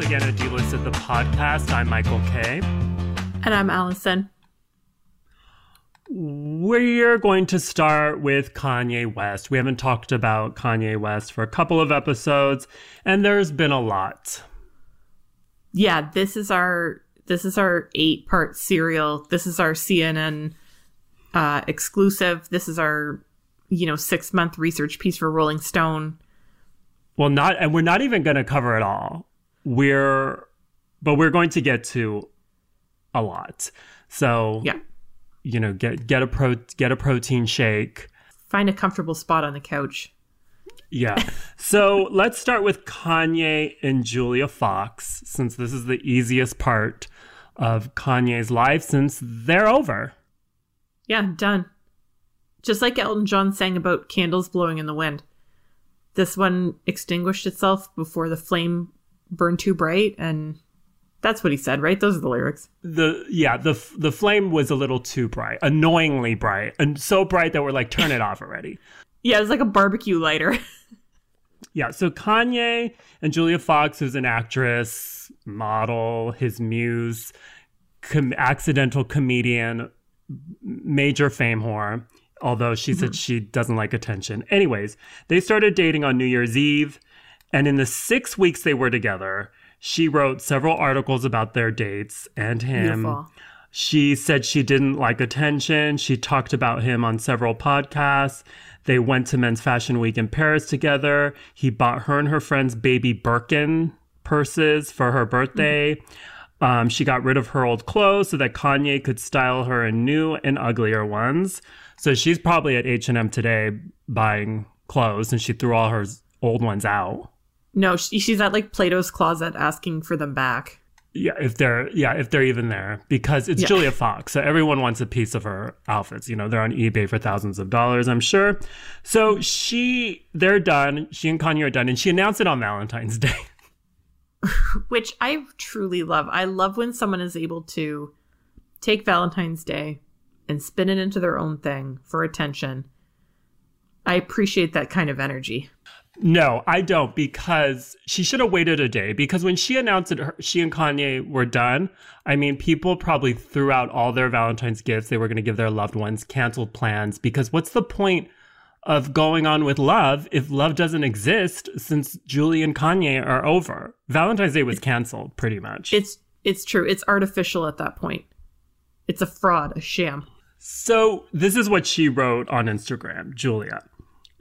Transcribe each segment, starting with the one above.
once again at Delisted the podcast. I'm Michael K. And I'm Allison. We're going to start with Kanye West. We haven't talked about Kanye West for a couple of episodes, and there's been a lot. Yeah, this is our this is our eight part serial. This is our CNN uh, exclusive. This is our you know six month research piece for Rolling Stone. Well, not, and we're not even going to cover it all. We're, but we're going to get to a lot. So yeah, you know, get get a pro get a protein shake. Find a comfortable spot on the couch. Yeah. so let's start with Kanye and Julia Fox, since this is the easiest part of Kanye's life since they're over. Yeah, done. Just like Elton John sang about candles blowing in the wind this one extinguished itself before the flame burned too bright and that's what he said, right? Those are the lyrics. The yeah, the the flame was a little too bright, annoyingly bright, and so bright that we're like, turn it off already. Yeah, it's like a barbecue lighter. yeah, so Kanye and Julia Fox, who's an actress, model, his muse, com- accidental comedian, major fame whore although she mm-hmm. said she doesn't like attention. Anyways, they started dating on New Year's Eve, and in the six weeks they were together, she wrote several articles about their dates and him. Beautiful. She said she didn't like attention. She talked about him on several podcasts. They went to Men's Fashion Week in Paris together. He bought her and her friends baby Birkin purses for her birthday. Mm-hmm. Um, she got rid of her old clothes so that Kanye could style her in new and uglier ones. So she's probably at H and M today buying clothes, and she threw all her old ones out. No, she's at like Plato's closet asking for them back. Yeah, if they're yeah, if they're even there, because it's yeah. Julia Fox, so everyone wants a piece of her outfits. You know, they're on eBay for thousands of dollars, I'm sure. So she, they're done. She and Kanye are done, and she announced it on Valentine's Day, which I truly love. I love when someone is able to take Valentine's Day, and spin it into their own thing for attention. I appreciate that kind of energy. No, I don't because she should have waited a day because when she announced that her, she and Kanye were done, I mean, people probably threw out all their Valentine's gifts they were going to give their loved ones, canceled plans because what's the point of going on with love if love doesn't exist since Julie and Kanye are over? Valentine's Day was canceled pretty much. It's it's true. It's artificial at that point. It's a fraud, a sham. So this is what she wrote on Instagram, Julia.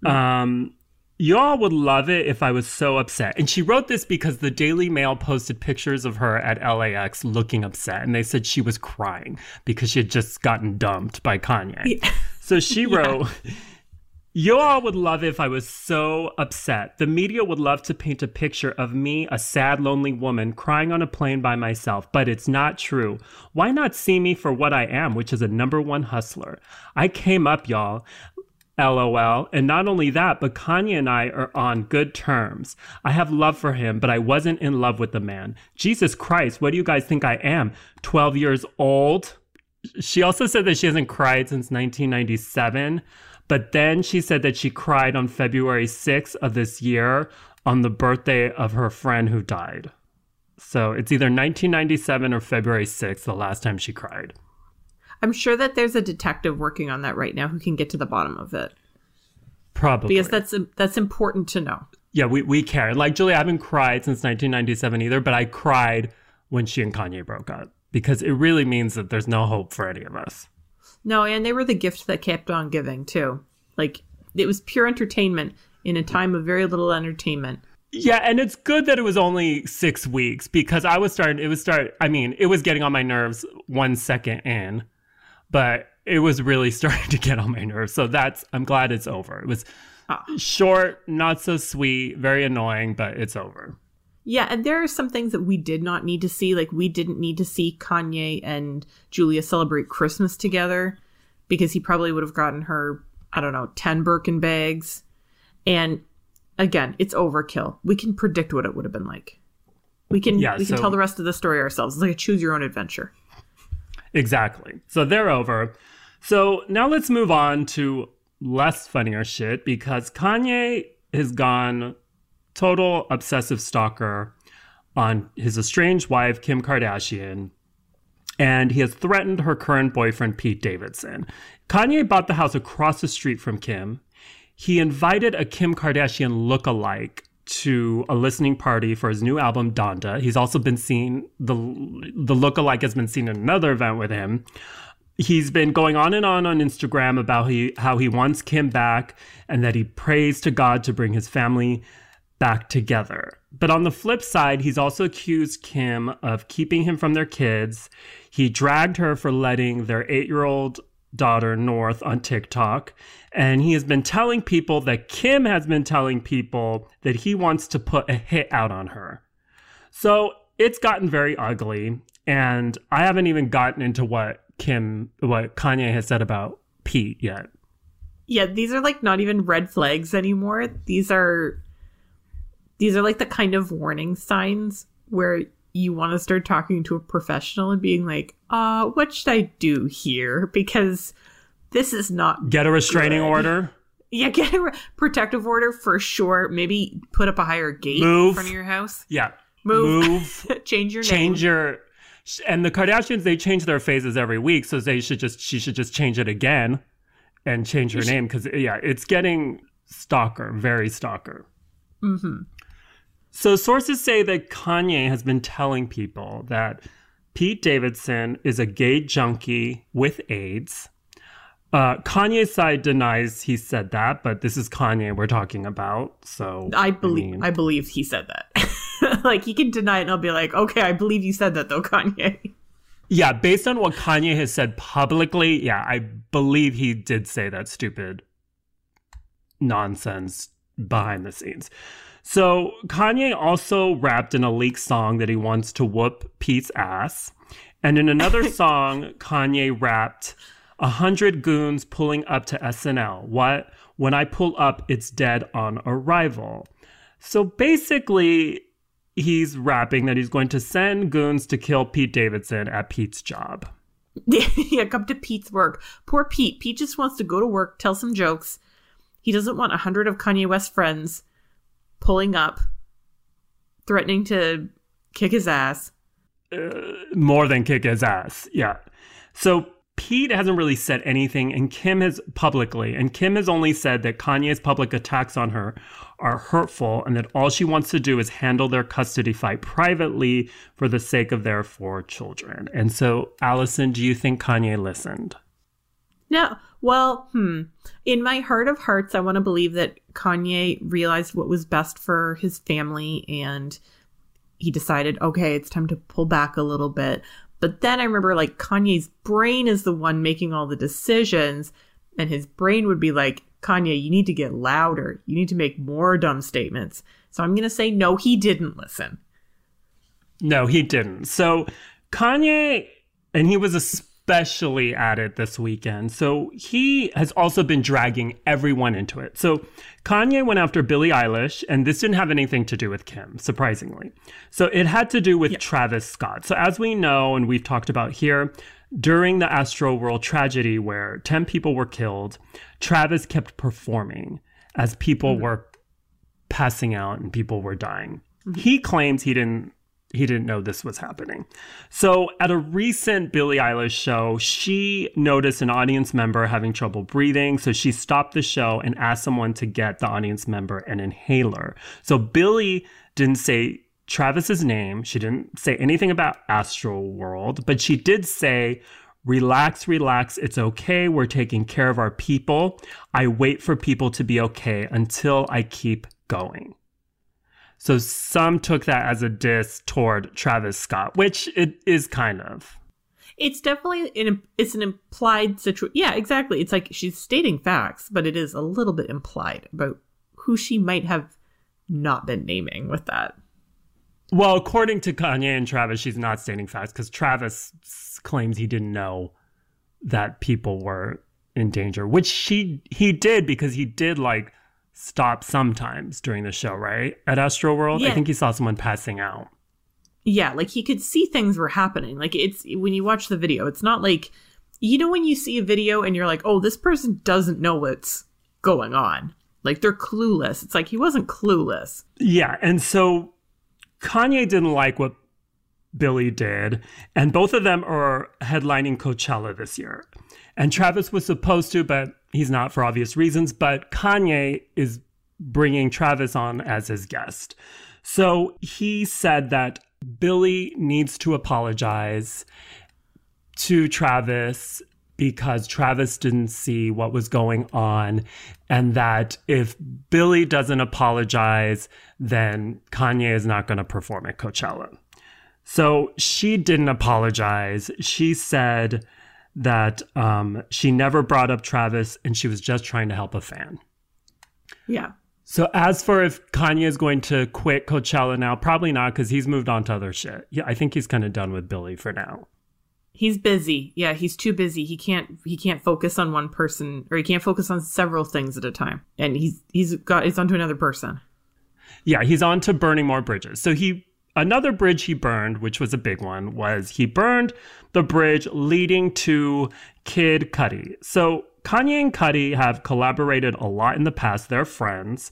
Um, y'all would love it if I was so upset. And she wrote this because the Daily Mail posted pictures of her at LAX looking upset. And they said she was crying because she had just gotten dumped by Kanye. Yeah. So she wrote, yeah. You all would love if I was so upset. The media would love to paint a picture of me, a sad, lonely woman, crying on a plane by myself, but it's not true. Why not see me for what I am, which is a number one hustler? I came up, y'all. LOL. And not only that, but Kanye and I are on good terms. I have love for him, but I wasn't in love with the man. Jesus Christ, what do you guys think I am? 12 years old? She also said that she hasn't cried since 1997. But then she said that she cried on February 6th of this year on the birthday of her friend who died. So it's either 1997 or February 6th, the last time she cried. I'm sure that there's a detective working on that right now who can get to the bottom of it. Probably. Because that's that's important to know. Yeah, we, we care. Like Julie, I haven't cried since 1997 either, but I cried when she and Kanye broke up because it really means that there's no hope for any of us. No, and they were the gift that kept on giving too. Like it was pure entertainment in a time of very little entertainment. Yeah, and it's good that it was only six weeks because I was starting. It was start. I mean, it was getting on my nerves one second in, but it was really starting to get on my nerves. So that's. I'm glad it's over. It was oh. short, not so sweet, very annoying, but it's over. Yeah, and there are some things that we did not need to see. Like, we didn't need to see Kanye and Julia celebrate Christmas together because he probably would have gotten her, I don't know, 10 Birkin bags. And again, it's overkill. We can predict what it would have been like. We can yeah, we can so, tell the rest of the story ourselves. It's like a choose your own adventure. Exactly. So they're over. So now let's move on to less funnier shit because Kanye has gone total obsessive stalker on his estranged wife, Kim Kardashian, and he has threatened her current boyfriend, Pete Davidson. Kanye bought the house across the street from Kim. He invited a Kim Kardashian look-alike to a listening party for his new album Donda. He's also been seen the the look-alike has been seen in another event with him. He's been going on and on on Instagram about he, how he wants Kim back and that he prays to God to bring his family back together. But on the flip side, he's also accused Kim of keeping him from their kids. He dragged her for letting their eight year old daughter North on TikTok. And he has been telling people that Kim has been telling people that he wants to put a hit out on her. So it's gotten very ugly. And I haven't even gotten into what Kim, what Kanye has said about Pete yet. Yeah, these are like not even red flags anymore. These are these are like the kind of warning signs where you want to start talking to a professional and being like, uh, what should I do here? Because this is not Get a restraining good. order. Yeah, get a re- protective order for sure. Maybe put up a higher gate Move. in front of your house. Yeah. Move. Move. Change your name. change name. your and the Kardashians they change their faces every week, so they should just she should just change it again and change her name because yeah, it's getting stalker, very stalker. Mm-hmm. So sources say that Kanye has been telling people that Pete Davidson is a gay junkie with AIDS. Uh, Kanye's side denies he said that, but this is Kanye we're talking about. So I believe mean- I believe he said that. like he can deny it and I'll be like, okay, I believe you said that though, Kanye. Yeah, based on what Kanye has said publicly, yeah, I believe he did say that stupid nonsense behind the scenes. So Kanye also rapped in a leaked song that he wants to whoop Pete's ass. And in another song, Kanye rapped, A hundred goons pulling up to SNL. What? When I pull up, it's dead on arrival. So basically, he's rapping that he's going to send goons to kill Pete Davidson at Pete's job. yeah, come to Pete's work. Poor Pete. Pete just wants to go to work, tell some jokes. He doesn't want a hundred of Kanye West friends pulling up, threatening to kick his ass. Uh, more than kick his ass. Yeah. So Pete hasn't really said anything, and Kim has publicly, and Kim has only said that Kanye's public attacks on her are hurtful and that all she wants to do is handle their custody fight privately for the sake of their four children. And so, Allison, do you think Kanye listened? No, well, hmm. In my heart of hearts, I want to believe that Kanye realized what was best for his family and he decided, okay, it's time to pull back a little bit. But then I remember like Kanye's brain is the one making all the decisions, and his brain would be like, Kanye, you need to get louder. You need to make more dumb statements. So I'm going to say, no, he didn't listen. No, he didn't. So Kanye, and he was especially at it this weekend. So he has also been dragging everyone into it. So Kanye went after Billie Eilish, and this didn't have anything to do with Kim, surprisingly. So it had to do with Travis Scott. So as we know, and we've talked about here, during the Astro World tragedy where 10 people were killed, Travis kept performing as people mm-hmm. were passing out and people were dying. Mm-hmm. He claims he didn't he didn't know this was happening. So at a recent Billie Eilish show, she noticed an audience member having trouble breathing, so she stopped the show and asked someone to get the audience member an inhaler. So Billie didn't say Travis's name, she didn't say anything about Astro World, but she did say Relax, relax. It's okay. We're taking care of our people. I wait for people to be okay until I keep going. So some took that as a diss toward Travis Scott, which it is kind of. It's definitely an it's an implied situation. Yeah, exactly. It's like she's stating facts, but it is a little bit implied about who she might have not been naming with that. Well, according to Kanye and Travis, she's not stating facts because Travis claims he didn't know that people were in danger, which she he did because he did like stop sometimes during the show, right? At Astro World, I think he saw someone passing out. Yeah, like he could see things were happening. Like it's when you watch the video, it's not like you know when you see a video and you're like, "Oh, this person doesn't know what's going on." Like they're clueless. It's like he wasn't clueless. Yeah, and so Kanye didn't like what Billie did, and both of them are headlining Coachella this year. And Travis was supposed to, but he's not for obvious reasons. But Kanye is bringing Travis on as his guest. So he said that Billie needs to apologize to Travis because Travis didn't see what was going on, and that if Billie doesn't apologize, then Kanye is not going to perform at Coachella. So she didn't apologize. She said that um, she never brought up Travis and she was just trying to help a fan. Yeah. So as for if Kanye is going to quit Coachella now, probably not because he's moved on to other shit. Yeah, I think he's kind of done with Billie for now. He's busy. Yeah, he's too busy. He can't he can't focus on one person or he can't focus on several things at a time. And he's he's got he's onto another person. Yeah, he's on to burning more bridges. So he another bridge he burned, which was a big one, was he burned the bridge leading to Kid Cudi. So Kanye and Cudi have collaborated a lot in the past. They're friends.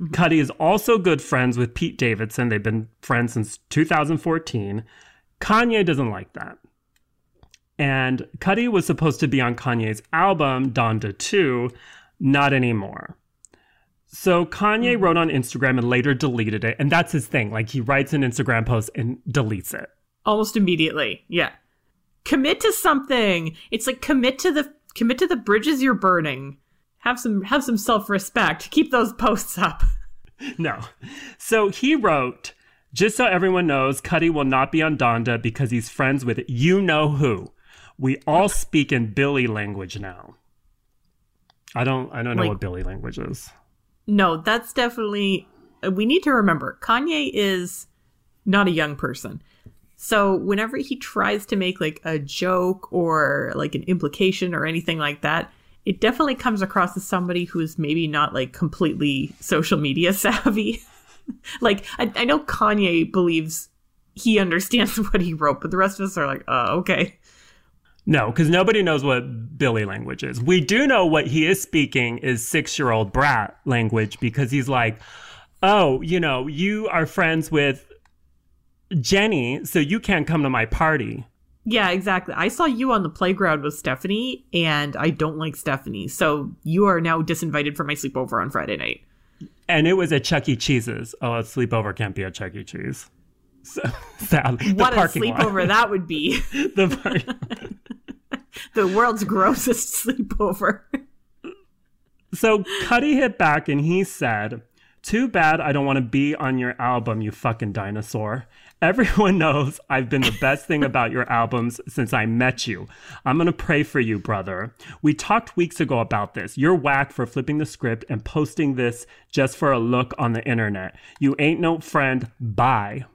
Mm-hmm. Cudi is also good friends with Pete Davidson. They've been friends since 2014. Kanye doesn't like that. And Cudi was supposed to be on Kanye's album, Donda 2, not anymore. So Kanye mm-hmm. wrote on Instagram and later deleted it. And that's his thing. Like he writes an Instagram post and deletes it. Almost immediately. Yeah. Commit to something. It's like commit to the commit to the bridges you're burning. Have some have some self-respect. Keep those posts up. no. So he wrote, just so everyone knows, Cudi will not be on Donda because he's friends with you know who. We all speak in Billie language now. I don't I don't know like, what Billie language is. No, that's definitely we need to remember Kanye is not a young person. So whenever he tries to make like a joke or like an implication or anything like that, it definitely comes across as somebody who's maybe not like completely social media savvy. like I, I, know Kanye believes he understands what he wrote, but the rest of us are like, uh, okay. No, because nobody knows what Billie language is. We do know what he is speaking is six year old brat language because he's like, oh, you know, you are friends with Jenny, so you can't come to my party. Yeah, exactly. I saw you on the playground with Stephanie, and I don't like Stephanie. So you are now disinvited for my sleepover on Friday night. And it was at Chuck E. Cheese's. Oh, a sleepover can't be at Chuck E. Cheese. So, what a sleepover lot. that would be. the the world's grossest sleepover. so Cudi hit back and he said, Too bad I don't want to be on your album, you fucking dinosaur. Everyone knows I've been the best thing about your albums since I met you. I'm gonna pray for you, brother. We talked weeks ago about this. You're whack for flipping the script and posting this just for a look on the internet. You ain't no friend. Bye.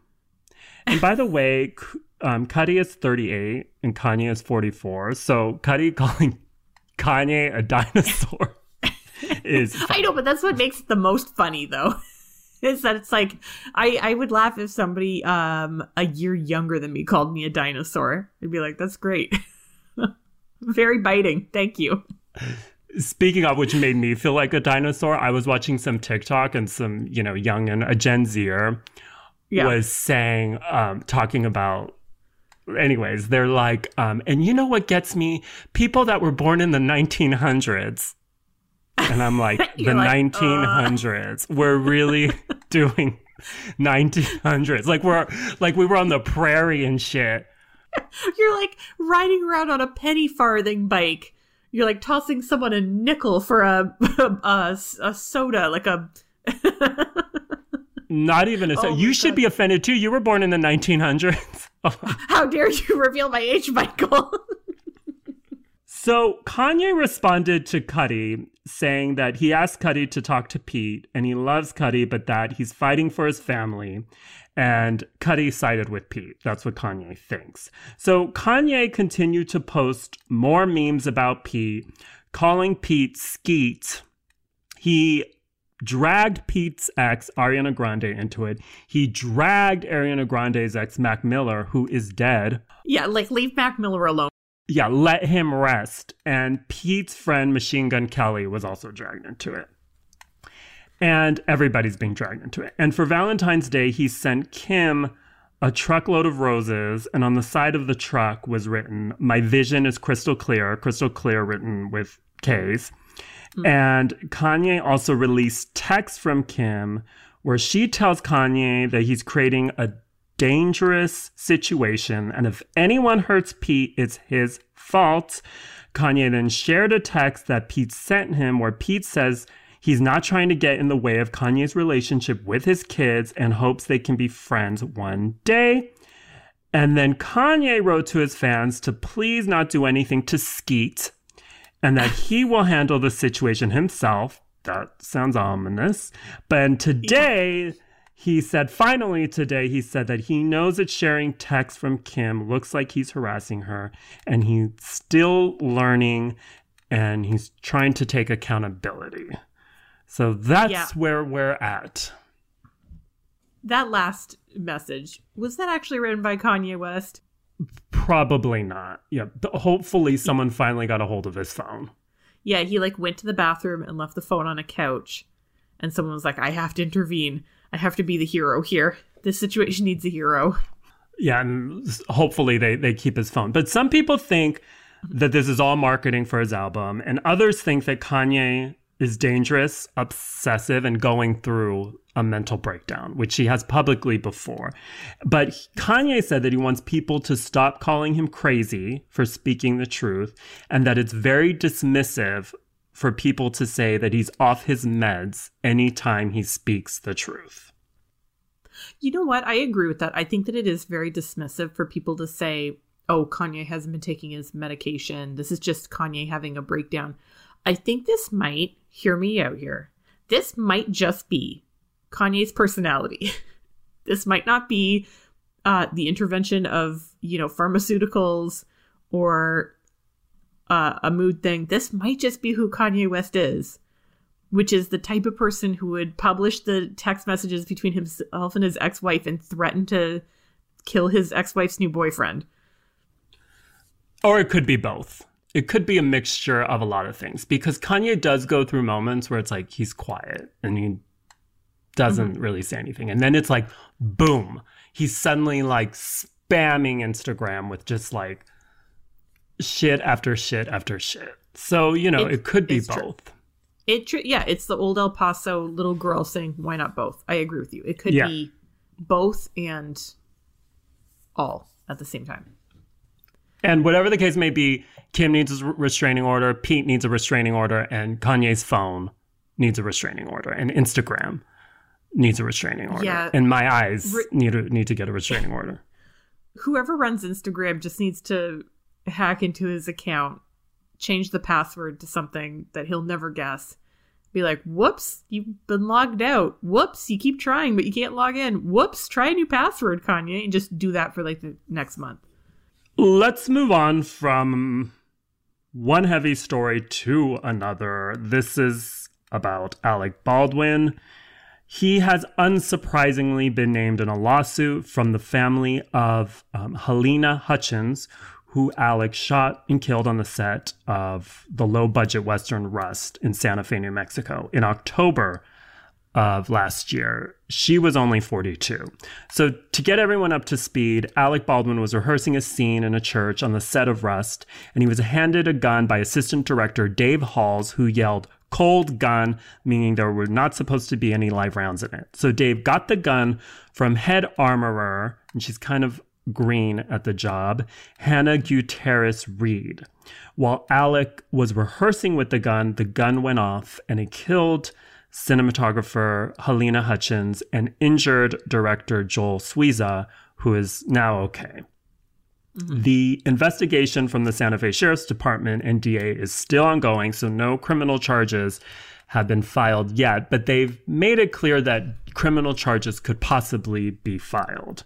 And by the way, um, Cudi is 38 and Kanye is 44. So Cudi calling Kanye a dinosaur is. Funny. I know, but that's what makes it the most funny, though. is that it's like I I would laugh if somebody um a year younger than me called me a dinosaur. I'd be like, that's great. Very biting. Thank you. Speaking of which made me feel like a dinosaur, I was watching some TikTok and some, you know, young and a Gen Zer yeah. was saying, um, talking about anyways, they're like, um, and you know what gets me? People that were born in the 1900s. And I'm like, the like, 1900s. Uh. We're really doing 1900s. Like we're like we were on the prairie and shit. You're like riding around on a penny farthing bike. You're like tossing someone a nickel for a a, a soda, like a not even a. Oh you should God. be offended too. You were born in the 1900s. How dare you reveal my age, Michael? so Kanye responded to Cudi saying that he asked Cudi to talk to Pete and he loves Cudi, but that he's fighting for his family. And Cudi sided with Pete. That's what Kanye thinks. So Kanye continued to post more memes about Pete, calling Pete Skeet. He dragged Pete's ex, Ariana Grande, into it. He dragged Ariana Grande's ex, Mac Miller, who is dead. Yeah, like leave Mac Miller alone. Yeah, let him rest. And Pete's friend, Machine Gun Kelly, was also dragged into it. And everybody's being dragged into it. And for Valentine's Day, he sent Kim a truckload of roses, and on the side of the truck was written, My vision is crystal clear, crystal clear written with K's. Mm. And Kanye also released texts from Kim where she tells Kanye that he's creating a dangerous situation, and if anyone hurts Pete, it's his fault. Kanye then shared a text that Pete sent him where Pete says he's not trying to get in the way of Kanye's relationship with his kids and hopes they can be friends one day. And then Kanye wrote to his fans to please not do anything to Skeet and that he will handle the situation himself. That sounds ominous. But today, he said, finally today, he said that he knows that sharing texts from Kim looks like he's harassing her and he's still learning and he's trying to take accountability. So that's yeah. where we're at. That last message, was that actually written by Kanye West? Probably not. Yeah. Hopefully someone finally got a hold of his phone. Yeah, he like went to the bathroom and left the phone on a couch. And someone was like, I have to intervene. I have to be the hero here. This situation needs a hero. Yeah, and hopefully they, they keep his phone. But some people think that this is all marketing for his album, and others think that Kanye is dangerous, obsessive, and going through a mental breakdown, which he has publicly before. But Kanye said that he wants people to stop calling him crazy for speaking the truth, and that it's very dismissive for people to say that he's off his meds anytime he speaks the truth. You know what? I agree with that. I think that it is very dismissive for people to say, oh, Kanye hasn't been taking his medication. This is just Kanye having a breakdown. I think this might, hear me out here, this might just be Kanye's personality. this might not be uh, the intervention of, you know, pharmaceuticals or uh, a mood thing. This might just be who Kanye West is, which is the type of person who would publish the text messages between himself and his ex wife and threaten to kill his ex wife's new boyfriend. Or it could be both it could be a mixture of a lot of things because Kanye does go through moments where it's like he's quiet and he doesn't mm-hmm. really say anything. And then it's like, boom, he's suddenly like spamming Instagram with just like shit after shit after shit. So, you know, it, it could be both. True. It tr- yeah, it's the old El Paso little girl saying, "Why not both?" I agree with you. It could yeah. be both and all at the same time. And whatever the case may be, Kim needs a restraining order, Pete needs a restraining order, and Kanye's phone needs a restraining order, and Instagram needs a restraining order. Yeah. And my eyes Re- need to need to get a restraining order. Whoever runs Instagram just needs to hack into his account, change the password to something that he'll never guess. Be like, whoops, you've been logged out. Whoops, you keep trying, but you can't log in. Whoops, try a new password, Kanye, and just do that for like the next month. Let's move on from one heavy story to another. This is about Alec Baldwin. He has unsurprisingly been named in a lawsuit from the family of um, Halyna Hutchins, who Alec shot and killed on the set of the low budget Western Rust in Santa Fe, New Mexico in October of last year. She was only 42. So, to get everyone up to speed, Alec Baldwin was rehearsing a scene in a church on the set of Rust, and he was handed a gun by assistant director Dave Halls, who yelled, Cold gun, meaning there were not supposed to be any live rounds in it. So, Dave got the gun from head armorer, and she's kind of green at the job, Hannah Gutierrez Reed. While Alec was rehearsing with the gun, the gun went off and it killed cinematographer Helena Hutchins and injured director Joel Souza, who is now okay. Mm-hmm. The investigation from the Santa Fe Sheriff's Department and DA is still ongoing, so no criminal charges have been filed yet, but they've made it clear that criminal charges could possibly be filed.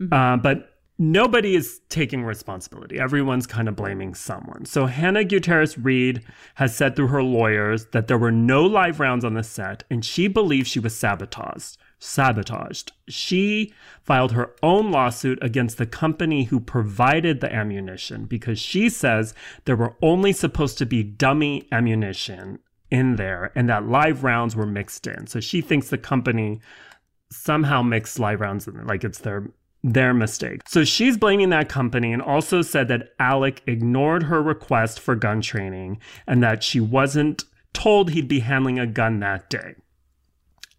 Mm-hmm. Uh, but nobody is taking responsibility. Everyone's kind of blaming someone. So Hannah Gutierrez Reed has said through her lawyers that there were no live rounds on the set, and she believes she was sabotaged. Sabotaged. She filed her own lawsuit against the company who provided the ammunition because she says there were only supposed to be dummy ammunition in there and that live rounds were mixed in. So she thinks the company somehow mixed live rounds in, like it's their their mistake. So she's blaming that company and also said that Alec ignored her request for gun training and that she wasn't told he'd be handling a gun that day.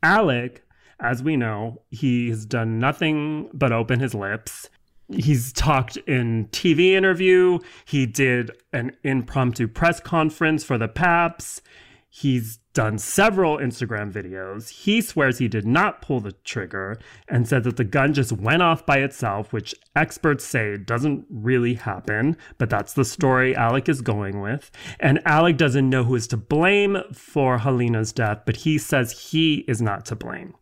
Alec, as we know, he's done nothing but open his lips. He's talked in TV interview. He did an impromptu press conference for the Paps. He's done several Instagram videos. He swears he did not pull the trigger and said that the gun just went off by itself, which experts say doesn't really happen, but that's the story Alec is going with. And Alec doesn't know who is to blame for Helena's death, but he says he is not to blame.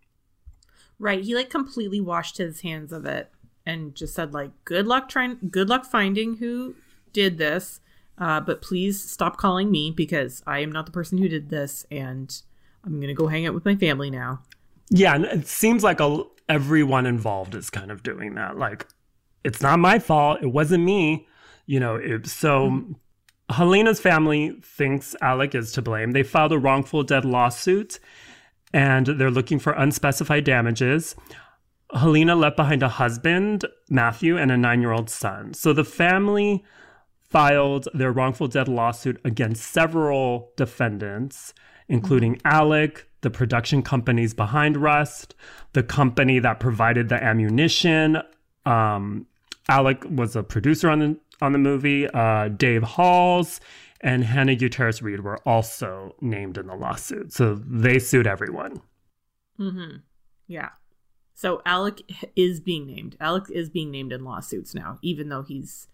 Right. He like completely washed his hands of it and just said like good luck trying good luck finding who did this uh, but please stop calling me because i am not the person who did this and i'm gonna go hang out with my family now Yeah, and it seems like a, everyone involved is kind of doing that. Like, it's not my fault. It wasn't me. You know, it, so Helena's family thinks Alec is to blame. They filed a wrongful death lawsuit and they're looking for unspecified damages. Helena left behind a husband, Matthew, and a nine year old son. So the family filed their wrongful death lawsuit against several defendants, including Alec, the production companies behind Rust, the company that provided the ammunition. Um, Alec was a producer on the on the movie. Uh, Dave Halls and Hannah Gutierrez Reed were also named in the lawsuit. So they sued everyone. mm-hmm yeah so alec is being named alec is being named in lawsuits now even though he's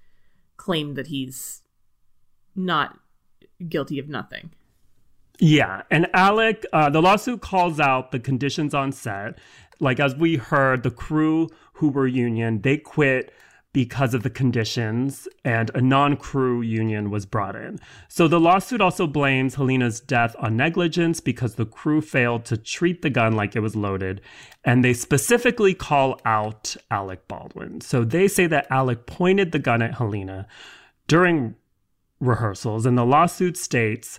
claimed that he's not guilty of nothing Yeah, and Alec, uh, the lawsuit calls out the conditions on set. Like as we heard, the crew who were union they quit because of the conditions, and a non-crew union was brought in. So the lawsuit also blames Helena's death on negligence because the crew failed to treat the gun like it was loaded, and they specifically call out Alec Baldwin. So they say that Alec pointed the gun at Helena during rehearsals, and the lawsuit states.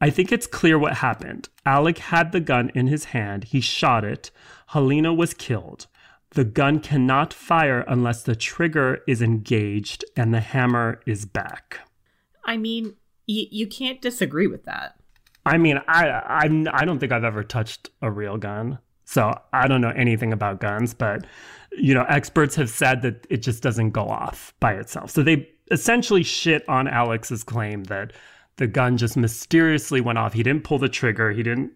I think it's clear what happened. Alec had the gun in his hand. He shot it. Helena was killed. The gun cannot fire unless the trigger is engaged and the hammer is back. i mean y- you can't disagree with that I mean, I I'm, I don't think I've ever touched a real gun, so I don't know anything about guns. But you know, experts have said that it just doesn't go off by itself. So they essentially shit on Alec's claim that the gun just mysteriously went off. He didn't pull the trigger. He didn't,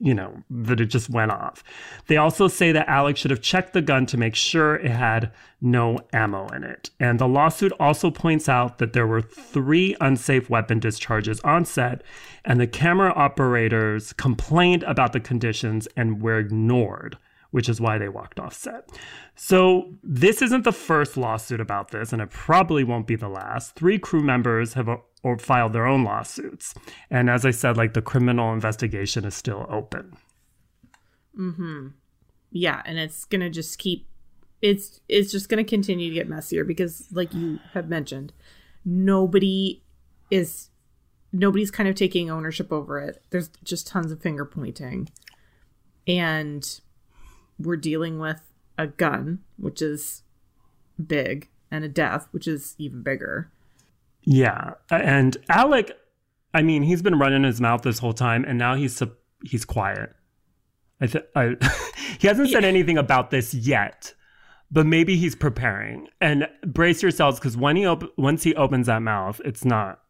you know, that it just went off. They also say that Alex should have checked the gun to make sure it had no ammo in it. And the lawsuit also points out that there were three unsafe weapon discharges on set, and the camera operators complained about the conditions and were ignored. Which is why they walked off set. So, this isn't the first lawsuit about this, and it probably won't be the last. Three crew members have or filed their own lawsuits. And as I said, like the criminal investigation is still open. Hmm. Yeah and it's gonna just keep it's it's just gonna continue to get messier because like you have mentioned nobody is nobody's kind of taking ownership over it there's just tons of finger pointing and we're dealing with a gun which is big and a death which is even bigger Yeah, and Alec, I mean, he's been running his mouth this whole time, and now he's he's quiet. I, th- I he hasn't said anything about this yet, but maybe he's preparing. And brace yourselves because when he op- once he opens that mouth, it's not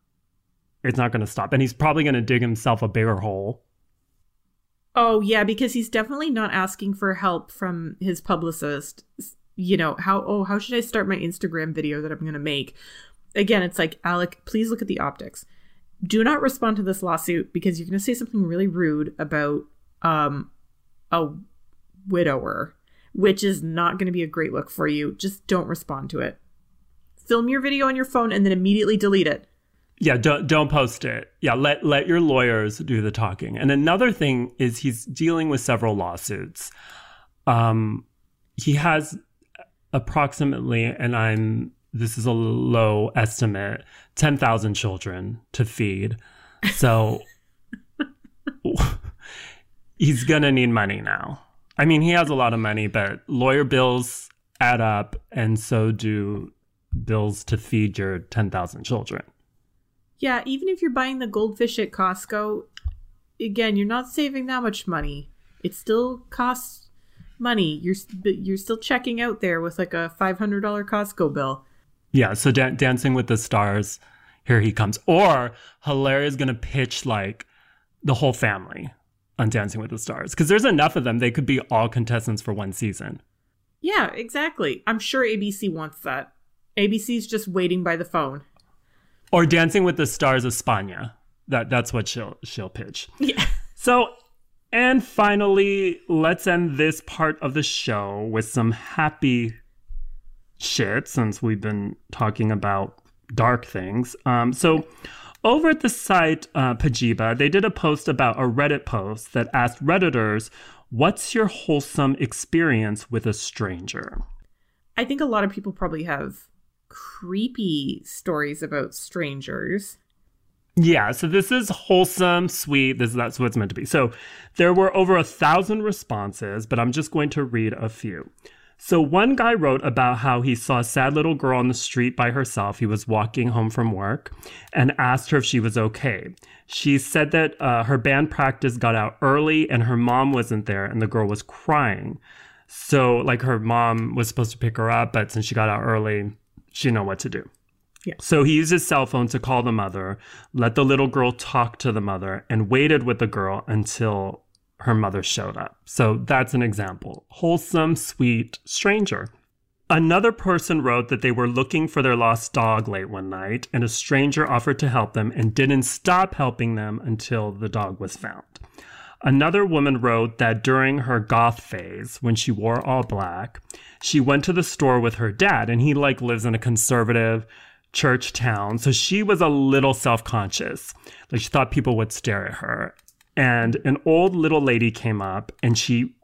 it's not going to stop, and he's probably going to dig himself a bigger hole. Oh yeah, because he's definitely not asking for help from his publicist. You know, how oh, how should I start my Instagram video that I'm going to make? Again, it's like, Alec, please look at the optics. Do not respond to this lawsuit because you're going to say something really rude about um a widower, which is not going to be a great look for you. Just don't respond to it. Film your video on your phone and then immediately delete it. Yeah, don't don't post it. Yeah, let let your lawyers do the talking. And another thing is he's dealing with several lawsuits. Um, he has approximately, and I'm this is a low estimate, ten thousand children to feed. So he's gonna need money now. I mean, he has a lot of money, but lawyer bills add up, and so do bills to feed your 10,000 children. Yeah, even if you're buying the goldfish at Costco, again, you're not saving that much money. It still costs money. You're you're still checking out there with like a $500 Costco bill. Yeah, so da- Dancing with the Stars, here he comes. Or Hilaria is going to pitch like the whole family on Dancing with the Stars because there's enough of them. They could be all contestants for one season. Yeah, exactly. I'm sure ABC wants that. ABC's just waiting by the phone. Or Dancing with the Stars España. That that's what she'll she'll pitch. Yeah. So, and finally, let's end this part of the show with some happy shit since we've been talking about dark things. Um, so, over at the site uh, Pajiba, they did a post about a Reddit post that asked Redditors, What's your wholesome experience with a stranger? I think a lot of people probably have creepy stories about strangers. Yeah, so this is wholesome, sweet. This that's what it's meant to be. So there were over a thousand responses, but I'm just going to read a few. So one guy wrote about how he saw a sad little girl on the street by herself. He was walking home from work and asked her if she was okay. She said that uh, her band practice got out early and her mom wasn't there, and the girl was crying. So like her mom was supposed to pick her up, but since she got out early, she didn't know what to do. Yeah. So he used his cell phone to call the mother, let the little girl talk to the mother, and waited with the girl until her mother showed up. So that's an example. Wholesome, sweet stranger. Another person wrote that they were looking for their lost dog late one night, and a stranger offered to help them and didn't stop helping them until the dog was found. Another woman wrote that during her goth phase, when she wore all black, she went to the store with her dad, and he like lives in a conservative church town. So she was a little self conscious. Like she thought people would stare at her. And an old little lady came up and she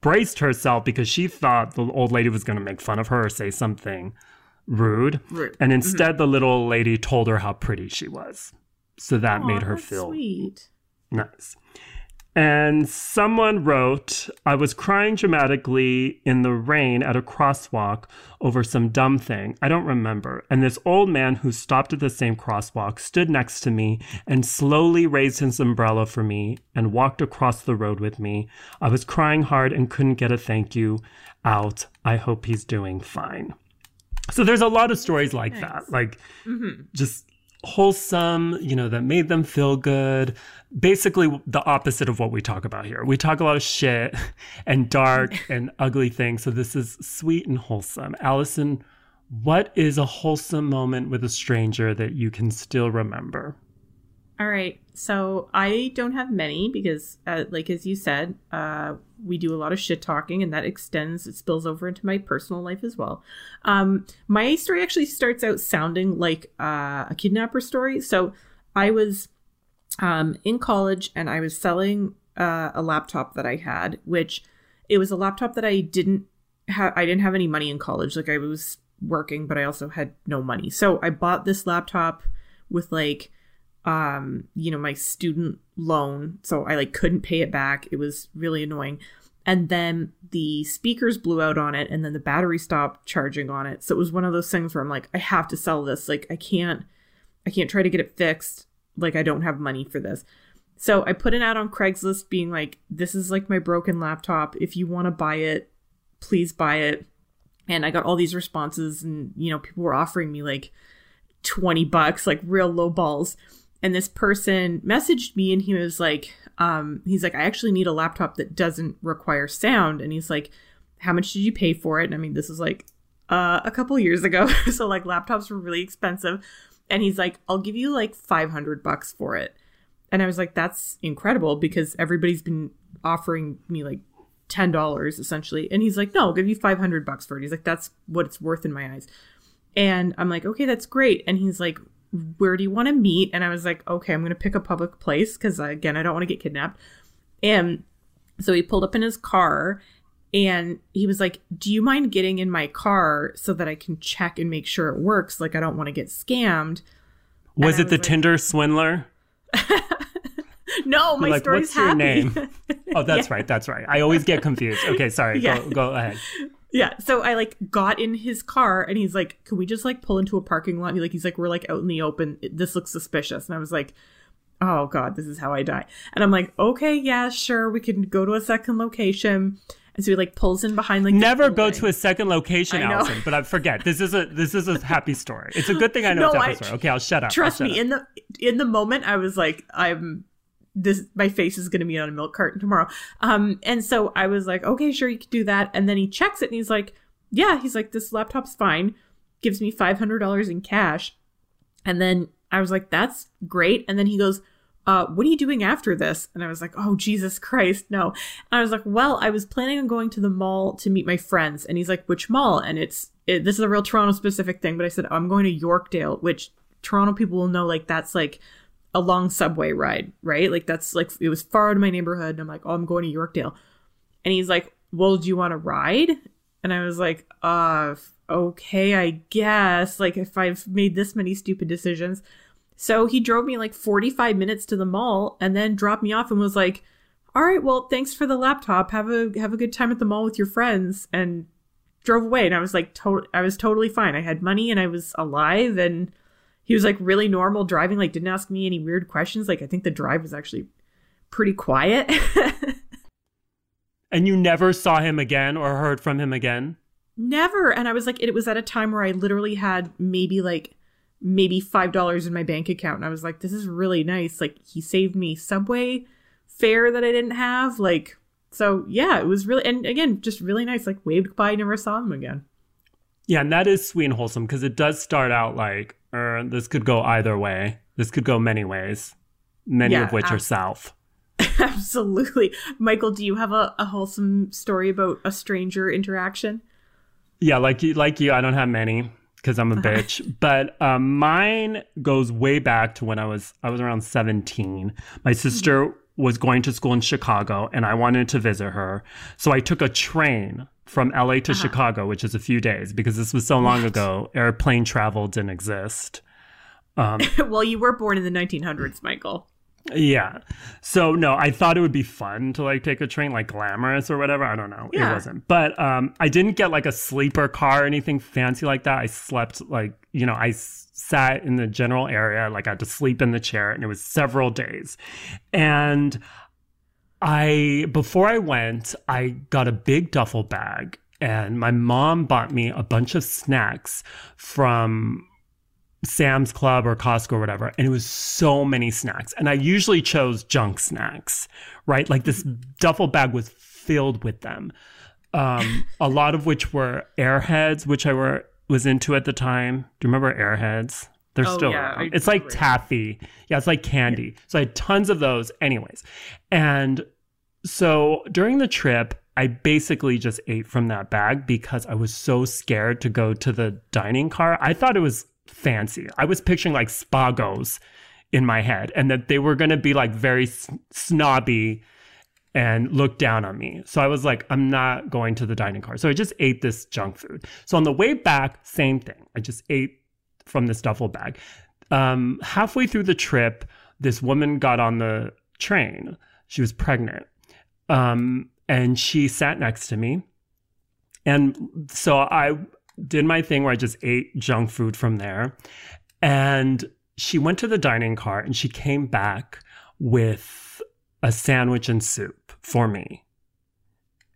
braced herself because she thought the old lady was going to make fun of her or say something rude. Rude. And mm-hmm. instead, the little lady told her how pretty she was. So that Aw, made her feel sweet. Nice. And someone wrote, I was crying dramatically in the rain at a crosswalk over some dumb thing. I don't remember. And this old man who stopped at the same crosswalk stood next to me and slowly raised his umbrella for me and walked across the road with me. I was crying hard and couldn't get a thank you out. I hope he's doing fine. So there's a lot of stories like that. Like mm-hmm. just wholesome, you know, that made them feel good. Basically, the opposite of what we talk about here. We talk a lot of shit and dark and ugly things. So this is sweet and wholesome. Allison, what is a wholesome moment with a stranger that you can still remember? All right. So I don't have many because, uh, like as you said, uh, we do a lot of shit talking, and that extends, it spills over into my personal life as well. Um, my story actually starts out sounding like uh, a kidnapper story. So I was um, in college and I was selling uh, a laptop that I had, which it was a laptop that I didn't have. I didn't have any money in college. Like I was working, but I also had no money. So I bought this laptop with like um you know my student loan so i like couldn't pay it back. It was really annoying. And then the speakers blew out on it and then the battery stopped charging on it. So it was one of those things where i'm like i have to sell this. Like i can't i can't try to get it fixed. Like i don't have money for this. So i put it out on craigslist being like this is like my broken laptop. If you want to buy it please buy it. And i got all these responses and you know people were offering me like 20 bucks like real low balls and this person messaged me and he was like um he's like i actually need a laptop that doesn't require sound. And he's like how much did you pay for it? And i mean this is like uh, a couple years ago. So like laptops were really expensive. And he's like i'll give you like 500 bucks for it. And i was like that's incredible because everybody's been offering me like ten dollars essentially. And he's like no i'll give you 500 bucks for it. He's like that's what it's worth in my eyes. And i'm like okay that's great. And he's like where do you want to meet? And I was like, okay, I'm going to pick a public place because, again, I don't want to get kidnapped. And so he pulled up in his car and he was like, do you mind getting in my car so that I can check and make sure it works? Like, I don't want to get scammed. Was it the like- Tinder swindler? no, my like, story's what's your name? Oh, that's right. That's right. I always get confused. Okay, sorry. Yeah. Go, go ahead. Yeah. So I like got in his car and he's like, Can we just like pull into a parking lot? He, like he's like, We're like out in the open. This looks suspicious. And I was like, Oh God, this is how I die. And I'm like, Okay, yeah, sure, we can go to a second location. And so he like pulls in behind like Never go to a second location, I. Allison. But I forget. This is a this is a happy story. It's a good thing I know No, it's a I- happy story. Okay, I'll shut up. Trust shut me, up. in the in the moment I was like, I'm this my face is gonna be on a milk carton tomorrow. Um and so I was like, okay, sure, you can do that. And then he checks it and he's like, Yeah, he's like, This laptop's fine, gives me five hundred dollars in cash. And then I was like, That's great. And then he goes, uh, what are you doing after this? And I was like, oh, Jesus Christ, no. And I was like, well, I was planning on going to the mall to meet my friends. And he's like, which mall? And it's, it, this is a real Toronto specific thing, but I said, I'm going to Yorkdale, which Toronto people will know, like, that's like a long subway ride, right? Like, that's like, it was far of my neighborhood. And I'm like, oh, I'm going to Yorkdale. And he's like, well, do you want to ride? And I was like, uh, okay, I guess. Like, if I've made this many stupid decisions. So he drove me like 45 minutes to the mall and then dropped me off and was like, "All right, well, thanks for the laptop. Have a have a good time at the mall with your friends." And drove away and I was like to- I was totally fine. I had money and I was alive and he was like really normal driving like didn't ask me any weird questions. Like I think the drive was actually pretty quiet. And you never saw him again or heard from him again? Never. And I was like, it was at a time where I literally had maybe like maybe five dollars in my bank account, and I was like, this is really nice. Like he saved me subway fare that I didn't have. Like so, yeah, it was really and again just really nice. Like waved goodbye, never saw him again. Yeah, and that is sweet and wholesome because it does start out like, er, this could go either way. This could go many ways, many Yeah, of which are south. Absolutely, Michael. Do you have a, a wholesome story about a stranger interaction? Yeah, like you, like you, I don't have many because I'm a bitch. But um, mine goes way back to when I was I was around 17. My sister was going to school in Chicago, and I wanted to visit her, so I took a train from LA to Chicago, which is a few days because this was so long ago. Airplane travel didn't exist. well, you were born in the 1900s, Michael. Yeah. So no, I thought it would be fun to like take a train, like glamorous or whatever. I don't know. It wasn't. But um, I didn't get like a sleeper car or anything fancy like that. I slept like you know I s- sat in the general area, like I had to sleep in the chair, and it was several days. And I before I went, I got a big duffel bag, and my mom bought me a bunch of snacks from Sam's Club or Costco or whatever, and it was so many snacks. And I usually chose junk snacks, right? Like this duffel bag was filled with them. Um, a lot of which were Airheads, which I were was into at the time. Do you remember Airheads? They're Oh, still yeah, around. It's like taffy. Yeah, it's like candy. So I had tons of those, anyways. And so during the trip, I basically just ate from that bag because I was so scared to go to the dining car. I thought it was fancy. I was picturing like Spago's in my head and that they were going to be like very snobby and look down on me. So I was like, I'm not going to the dining car. So I just ate this junk food. So on the way back, same thing. I just ate from this duffel bag. Um, halfway through the trip, this woman got on the train. She was pregnant. Um, and she sat next to me. And so I did my thing where I just ate junk food from there. And she went to the dining car and she came back with a sandwich and soup for me.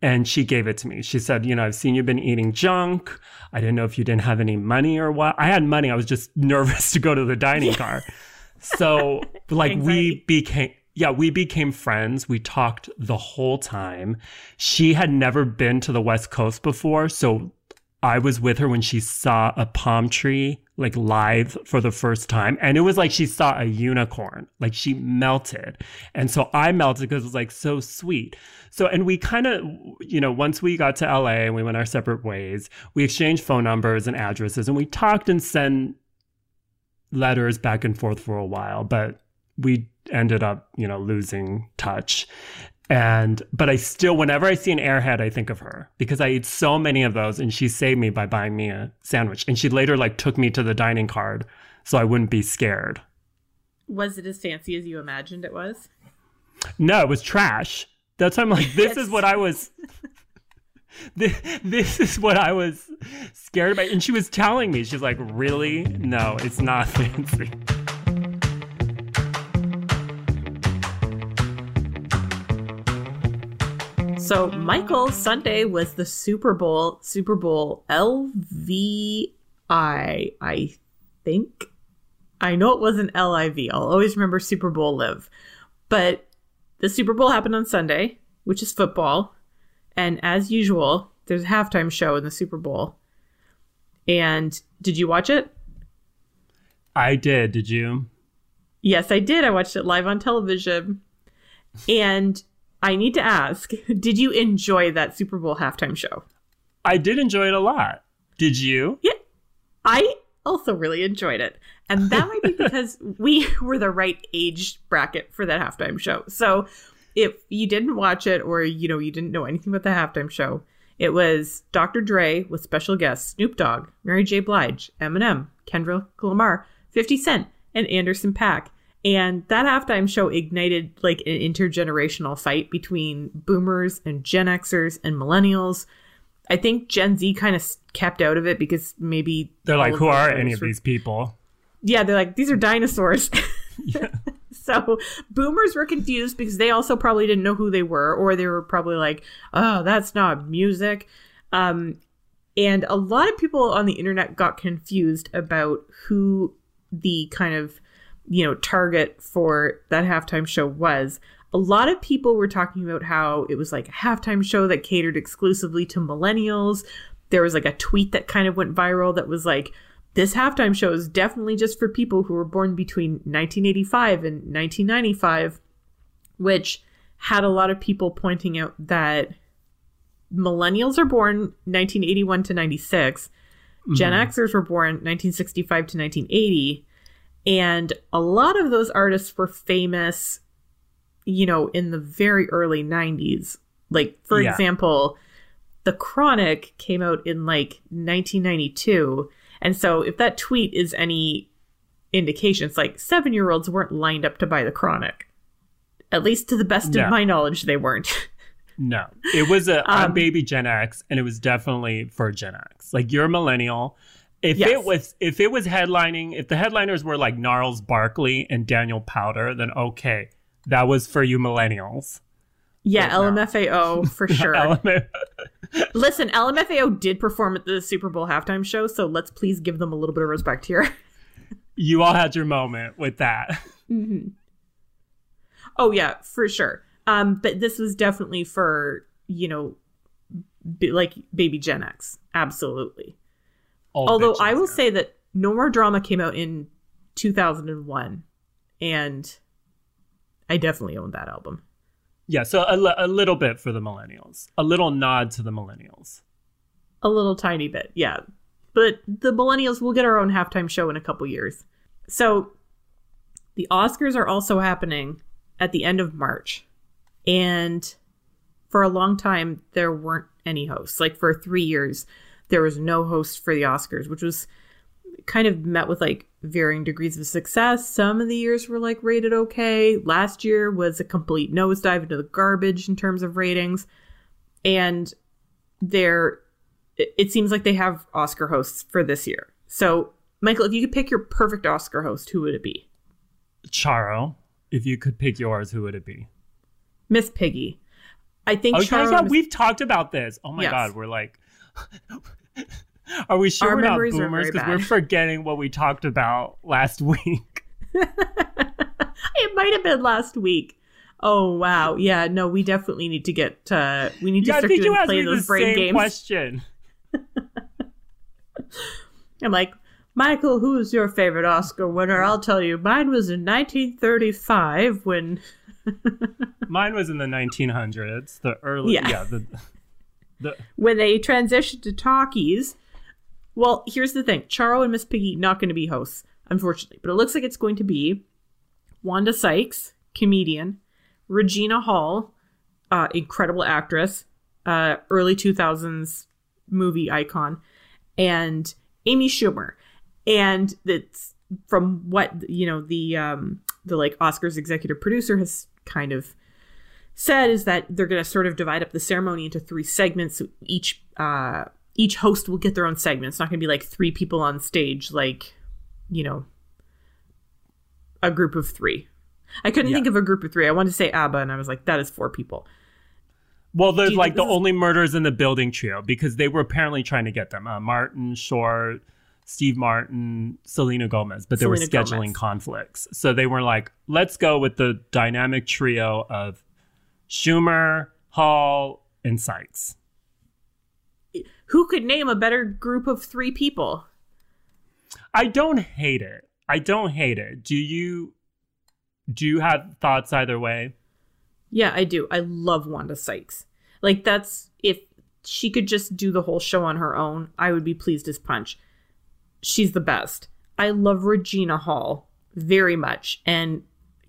And she gave it to me. She said, You know, I've seen you've been eating junk. I didn't know if you didn't have any money or what. I had money. I was just nervous to go to the dining car. So, like, we became, yeah, we became friends. We talked the whole time. She had never been to the West Coast before. So, I was with her when she saw a palm tree like live for the first time. And it was like she saw a unicorn. Like she melted. And so I melted because it was like so sweet. So, and we kind of, you know, once we got to LA and we went our separate ways, we exchanged phone numbers and addresses and we talked and sent letters back and forth for a while, but we ended up, you know, losing touch. And, but I still, whenever I see an airhead, I think of her because I eat so many of those and she saved me by buying me a sandwich. And she later like took me to the dining card so I wouldn't be scared. Was it as fancy as you imagined it was? No, it was trash. That's why I'm like, this is what I was. this, this is what I was scared about. And she was telling me, she's like, really? No, it's not fancy. So Michael Sunday was the Super Bowl, Super Bowl LVI, I think. I know it wasn't LIV. I'll always remember Super Bowl live. But the Super Bowl happened on Sunday, which is football. And as usual, there's a halftime show in the Super Bowl. And did you watch it? I did. Did you? Yes, I did. I watched it live on television. And I need to ask, did you enjoy that Super Bowl halftime show? I did enjoy it a lot. Did you? Yeah. I also really enjoyed it. And that might be because we were the right age bracket for that halftime show. So if you didn't watch it or you know you didn't know anything about the halftime show, it was Dr. Dre with special guests Snoop Dogg, Mary J. Blige, Eminem, Kendrick Lamar, 50 Cent, and Anderson .Paak. And that halftime show ignited like an intergenerational fight between boomers and Gen Xers and millennials. I think Gen Z kind of kept out of it because maybe They're like, who are any of were- these people? Yeah, they're like, these are dinosaurs. Yeah. so boomers were confused because they also probably didn't know who they were, or they were probably like, oh, that's not music. Um, and a lot of people on the internet got confused about who the kind of you know target for that halftime show was a lot of people were talking about how it was like a halftime show that catered exclusively to millennials. There was like a tweet that kind of went viral that was like this halftime show is definitely just for people who were born between 1985 and 1995 which had a lot of people pointing out that millennials are born 1981 to 96 Gen mm-hmm. Xers were born 1965 to 1980 and a lot of those artists were famous you know in the very early 90s like for Yeah. example the chronic came out in like 1992 and so if that tweet is any indication it's like 7 year olds weren't lined up to buy the chronic at least to the best Yeah. of my knowledge they weren't No, it was a I'm Um, baby Gen X, and it was definitely for Gen X. Like you're a millennial. If Yes. it was, if it was headlining, if the headliners were like Gnarls Barkley and Daniel Powter, then okay, that was for you millennials. yeah Right now. lmfao for sure Listen, LMFAO did perform at the Super Bowl halftime show, so let's please give them a little bit of respect here. you all had your moment with that. oh yeah, for sure. Um, but this was definitely for you know, b- like baby Gen X, absolutely. Although I will say that No More Drama came out in 2001, and I definitely owned that album. yeah. So a, a little bit for the millennials, a little nod to the millennials. A little tiny bit, yeah. But the millennials will get our own halftime show in a couple years. So the Oscars are also happening at the end of March. And for a long time, there weren't any hosts. Like for three years, there was no host for the Oscars, which was kind of met with like varying degrees of success. Some of the years were like rated okay. Last year was a complete nosedive into the garbage in terms of ratings. And they're it it seems like they have Oscar hosts for this year. So, Michael, if you could pick your perfect Oscar host, who would it be? Charo, if you could pick yours, who would it be? Miss Piggy. I think Oh, Charo yeah, yeah, Miss- we've talked about this. Oh my Yes. god, we're like, are we sure Our we're not boomers because we're forgetting what we talked about last week? it might have been last week. Oh wow, yeah, no, we definitely need to get. uh We need to Yeah, start doing play those brain same games. question. I'm like, Michael, who's your favorite Oscar winner? I'll tell you, mine was in 1935 when. Mine was in the 1900s, the early, Yeah. yeah, the, the when they transitioned to talkies. Well, here's the thing: Charo and Miss Piggy not going to be hosts, unfortunately, but it looks like it's going to be Wanda Sykes, comedian, Regina Hall, uh, incredible actress, uh, early 2000s movie icon, and Amy Schumer. And it's from what you know the um, the like Oscars executive producer has kind of said is that they're going to sort of divide up the ceremony into three segments. So each uh, each host will get their own segment. It's not going to be like three people on stage, like you know, a group of three. I couldn't Yeah. think of a group of three. I wanted to say ABBA, and I was like, that is four people. Well, they're like the is- only murders in the building trio because they were apparently trying to get them. Uh, Martin Short, Steve Martin, Selena Gomez, but there were scheduling Gomez. conflicts. So they were like, let's go with the dynamic trio of Schumer, Hall, and Sykes. Who could name a better group of three people? I don't hate it. I don't hate it. Do you? Do you have thoughts either way? Yeah, I do. I love Wanda Sykes. Like that's if she could just do the whole show on her own, I would be pleased as punch. She's the best. I love Regina Hall very much. And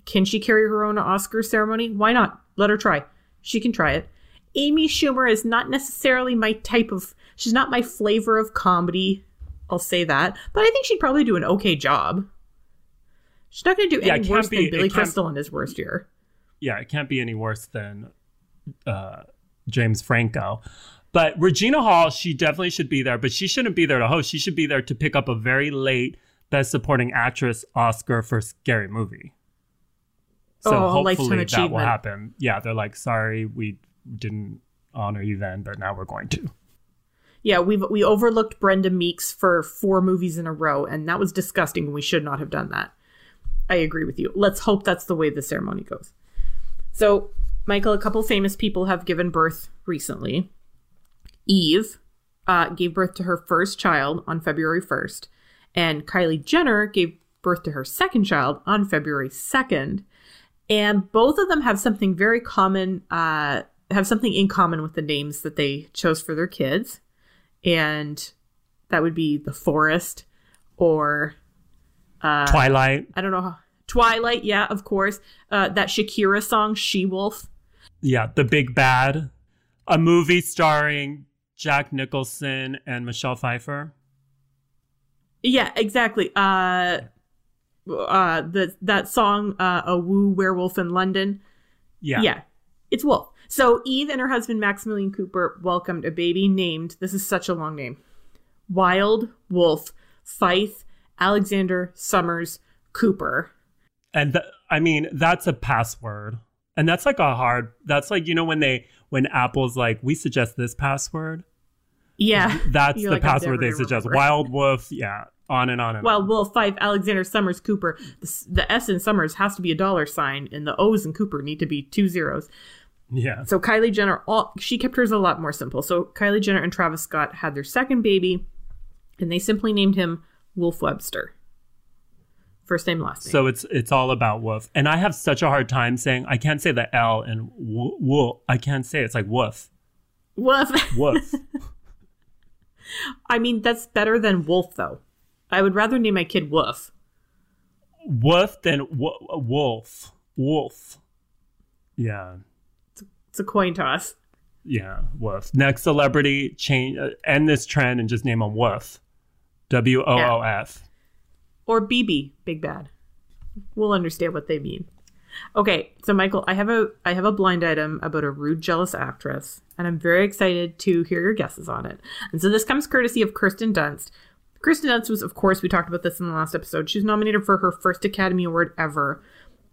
can she carry her own Oscar ceremony? Why not? Let her try. She can try it. Amy Schumer is not necessarily my type of she's not my flavor of comedy. I'll say that. But I think she'd probably do an okay job. She's not going to do Yeah, any worse be- than Billy Crystal in his worst year. yeah, it can't be any worse than uh, James Franco. But Regina Hall, she definitely should be there, but she shouldn't be there to host. She should be there to pick up a very late Best Supporting Actress Oscar for Scary Movie. So Oh, hopefully that will happen. Yeah, they're like, sorry, we didn't honor you then, but now we're going to. Yeah, we've we overlooked Brenda Meeks for four movies in a row, and that was disgusting. and We should not have done that. I agree with you. Let's hope that's the way the ceremony goes. So, Michael, a couple famous people have given birth recently. Eve uh, gave birth to her first child on February 1st, and Kylie Jenner gave birth to her second child on February 2nd. And both of them have something very common, uh, have something in common with the names that they chose for their kids. And that would be The Forest or Twilight. I don't know how. Twilight, yeah, of course. Uh, that Shakira song, She Wolf. Yeah, The Big Bad. A movie starring Jack Nicholson and Michelle Pfeiffer. Yeah, exactly. Uh, uh, the that song, uh, "A Woo Werewolf in London." Yeah. Yeah, it's Wolf. So Eve and her husband Maximillion Cooper welcomed a baby named. This is such a long name. Wild Wolf Fife Alexander Summers Cooper. And th- I mean, that's a password. And that's like a hard that's like, you know, when they when Apple's like, we suggest this password. Yeah, That's the like, password they suggest. remember. Wild Wolf, yeah. On and on and Well, on. Wolf Fife Alexander Summers Cooper. The, s- the S in Summers has to be a dollar sign, and the O's in Cooper need to be two zeros. Yeah. So Kylie Jenner, all she kept hers a lot more simple. So Kylie Jenner and Travis Scott had their second baby, and they simply named him Wolf Webster. First name, last name. So it's it's all about Wolf, And I have such a hard time saying I can't say the L and wo- wo- I can't say it. It's like woof. Wolf. Woof. I mean, that's better than Wolf, though. I would rather name my kid Wolf. woof than wo- wolf. Wolf. Yeah. It's a coin toss. Yeah, Woof. Next celebrity, change uh, end this trend and just name him Woof. W O O F. or BB, Big Bad. We'll understand what they mean. Okay, so Michael, I have a I have a blind item about a rude, jealous actress, and I'm very excited to hear your guesses on it. And so this comes courtesy of Kirsten Dunst. Kirsten Dunst was, of course, we talked about this in the last episode. She was nominated for her first Academy Award ever,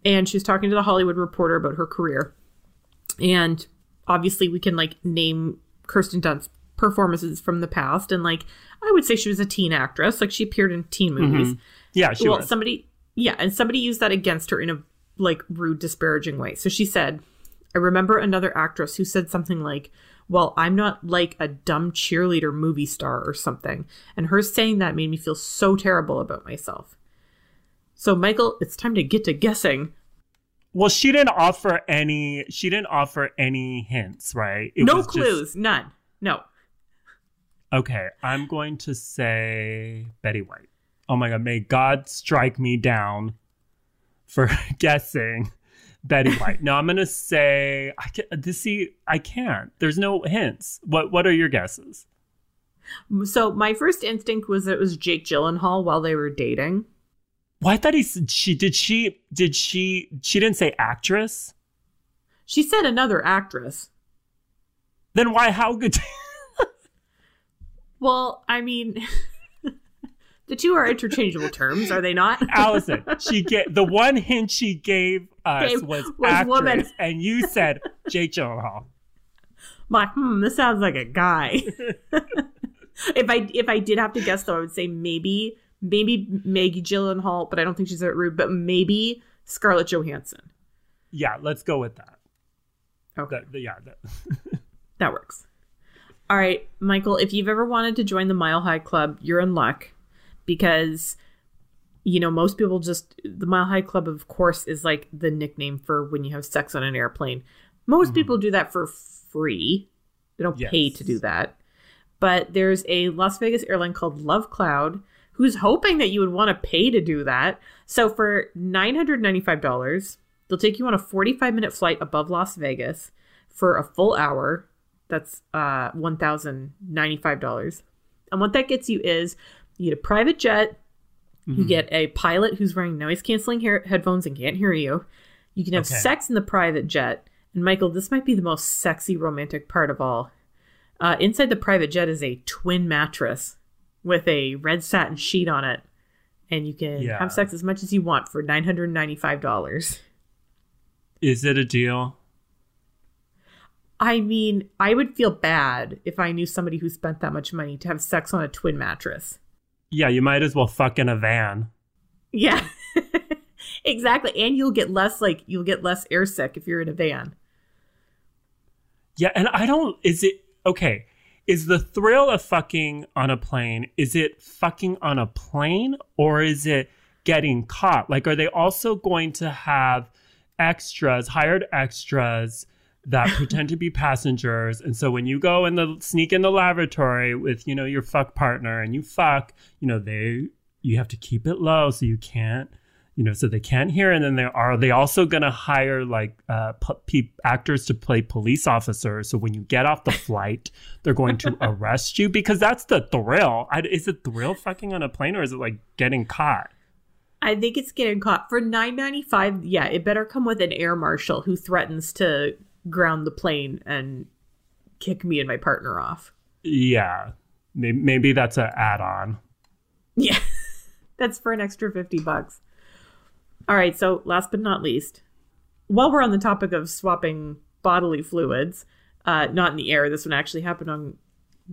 and she was talking to the Hollywood Reporter about her career. And obviously, we can like name Kirsten Dunst performances from the past, and like I would say she was a teen actress, like she appeared in teen mm-hmm. movies Yeah, she well, was. somebody, yeah, and somebody used that against her in a like rude, disparaging way. So she said, I remember another actress who said something like, Well, I'm not like a dumb cheerleader movie star or something. And her saying that made me feel so terrible about myself. So, Michael, it's time to get to guessing. well, she didn't offer any. She didn't offer any hints, right? It no was just- clues, none. No. okay, I'm going to say Betty White. Oh my God! May God strike me down for guessing Betty White. no, I'm gonna say I can, this. See, I can't. There's no hints. What What are your guesses? So, my first instinct was that it was Jake Gyllenhaal while they were dating. Well, I thought he. She did. She did. She. She didn't say actress. She said another actress. Then why how good? Well, I mean, the two are interchangeable terms, are they not? Allison, she get the one hint she gave us Gave- was, was actress, woman. and you said Jake Gyllenhaal. My, hmm, this sounds like a guy. if I if I did have to guess though, I would say maybe maybe Maggie Gyllenhaal, but I don't think she's that rude. But maybe Scarlett Johansson. Yeah, let's go with that. Okay, That- the- yeah, that- that works. All right, Michael. If you've ever wanted to join the Mile High Club, you're in luck because you know most people just the Mile High Club, of course, is like the nickname for when you have sex on an airplane. Most people do that for free. They don't pay to do that. But there's a Las Vegas airline called Love Cloud who's hoping that you would want to pay to do that. So for $995, they'll take you on a 45 minute flight above Las Vegas for a full hour. That's uh, $1,095. And what that gets you is you get a private jet, you get a pilot who's wearing noise canceling hair- headphones and can't hear you. You can have Okay. sex in the private jet. And Michael, this might be the most sexy romantic part of all. Uh, inside the private jet is a twin mattress with a red satin sheet on it. And you can Yeah. have sex as much as you want for $995. is it a deal? I mean, I would feel bad if I knew somebody who spent that much money to have sex on a twin mattress. Yeah, you might as well fuck in a van. Yeah. exactly. And you'll get less like you'll get less airsick if you're in a van. Yeah, and I don't. Is it okay? Is the thrill of fucking on a plane? Is it fucking on a plane or is it getting caught? Like, are they also going to have extras, hired extras that pretend to be passengers? And so when you go in the sneak in the lavatory with you know your fuck partner and you fuck, you know they you have to keep it low so you can't you know, so they can't hear. And then they are they also going to hire like uh, p- pe- actors to play police officers. So when you get off the flight, they're going to arrest you because that's the thrill. I, is it thrill fucking on a plane or is it like getting caught? I think it's getting caught for nine ninety five. Yeah, it better come with an air marshal who threatens to ground the plane and kick me and my partner off. Yeah, maybe, that's an add-on. Yeah, that's for an extra fifty bucks. All right, so last but not least, while we're on the topic of swapping bodily fluids, uh, not in the air, this one actually happened on,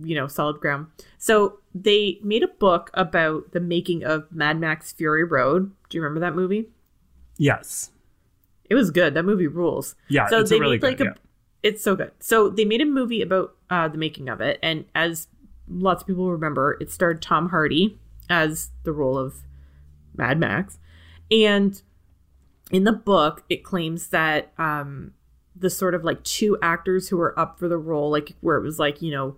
you know, solid ground. So they made a book about the making of Mad Max Fury Road. Do you remember that movie? Yes. It was good. That movie rules. Yeah, so it's they really made like good. a. yeah. It's so good. So they made a movie about uh, the making of it, and as lots of people remember, it starred Tom Hardy as the role of Mad Max, and in the book, it claims that um, the sort of like two actors who were up for the role, like where it was like you know,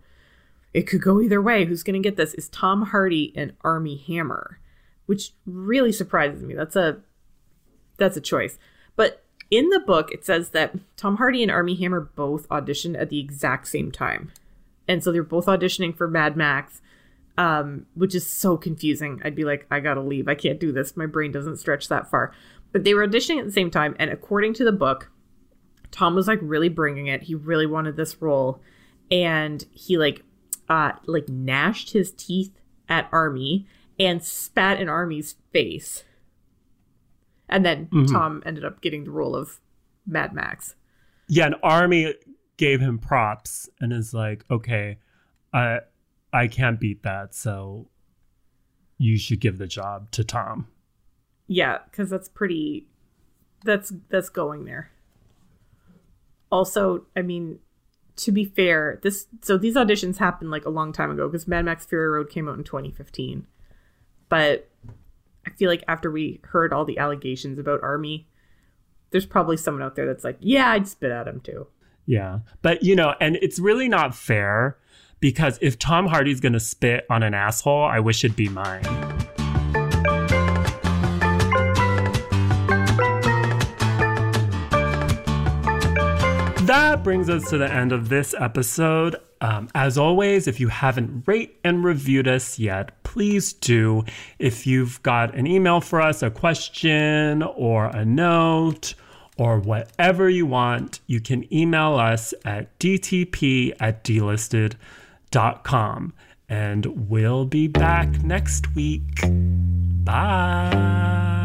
it could go either way. Who's going to get this? Is Tom Hardy and Armie Hammer, which really surprises me. That's a that's a choice. In the book, it says that Tom Hardy and Armie Hammer both auditioned at the exact same time. And so they're both auditioning for Mad Max, um, which is so confusing. I'd be like, I gotta leave. I can't do this. My brain doesn't stretch that far. But they were auditioning at the same time. And according to the book, Tom was like really bringing it. He really wanted this role. And he like, uh, like gnashed his teeth at Armie and spat in Armie's face. And then Mhm. Tom ended up getting the role of Mad Max. Yeah, an Armie gave him props and is like, okay, I I can't beat that, so you should give the job to Tom. Yeah, because that's pretty. That's that's going there. Also, I mean, to be fair, this so these auditions happened like a long time ago because Mad Max Fury Road came out in 2015. But I feel like after we heard all the allegations about Armie, there's probably someone out there that's like, yeah, I'd spit at him too. Yeah. But you know, and it's really not fair because if Tom Hardy's gonna spit on an asshole, I wish it'd be mine. That brings us to the end of this episode. Um, as always, if you haven't rate and reviewed us yet, please do. If you've got an email for us, a question or a note, or whatever you want, you can email us at dtp at delisted.com. And we'll be back next week. Bye.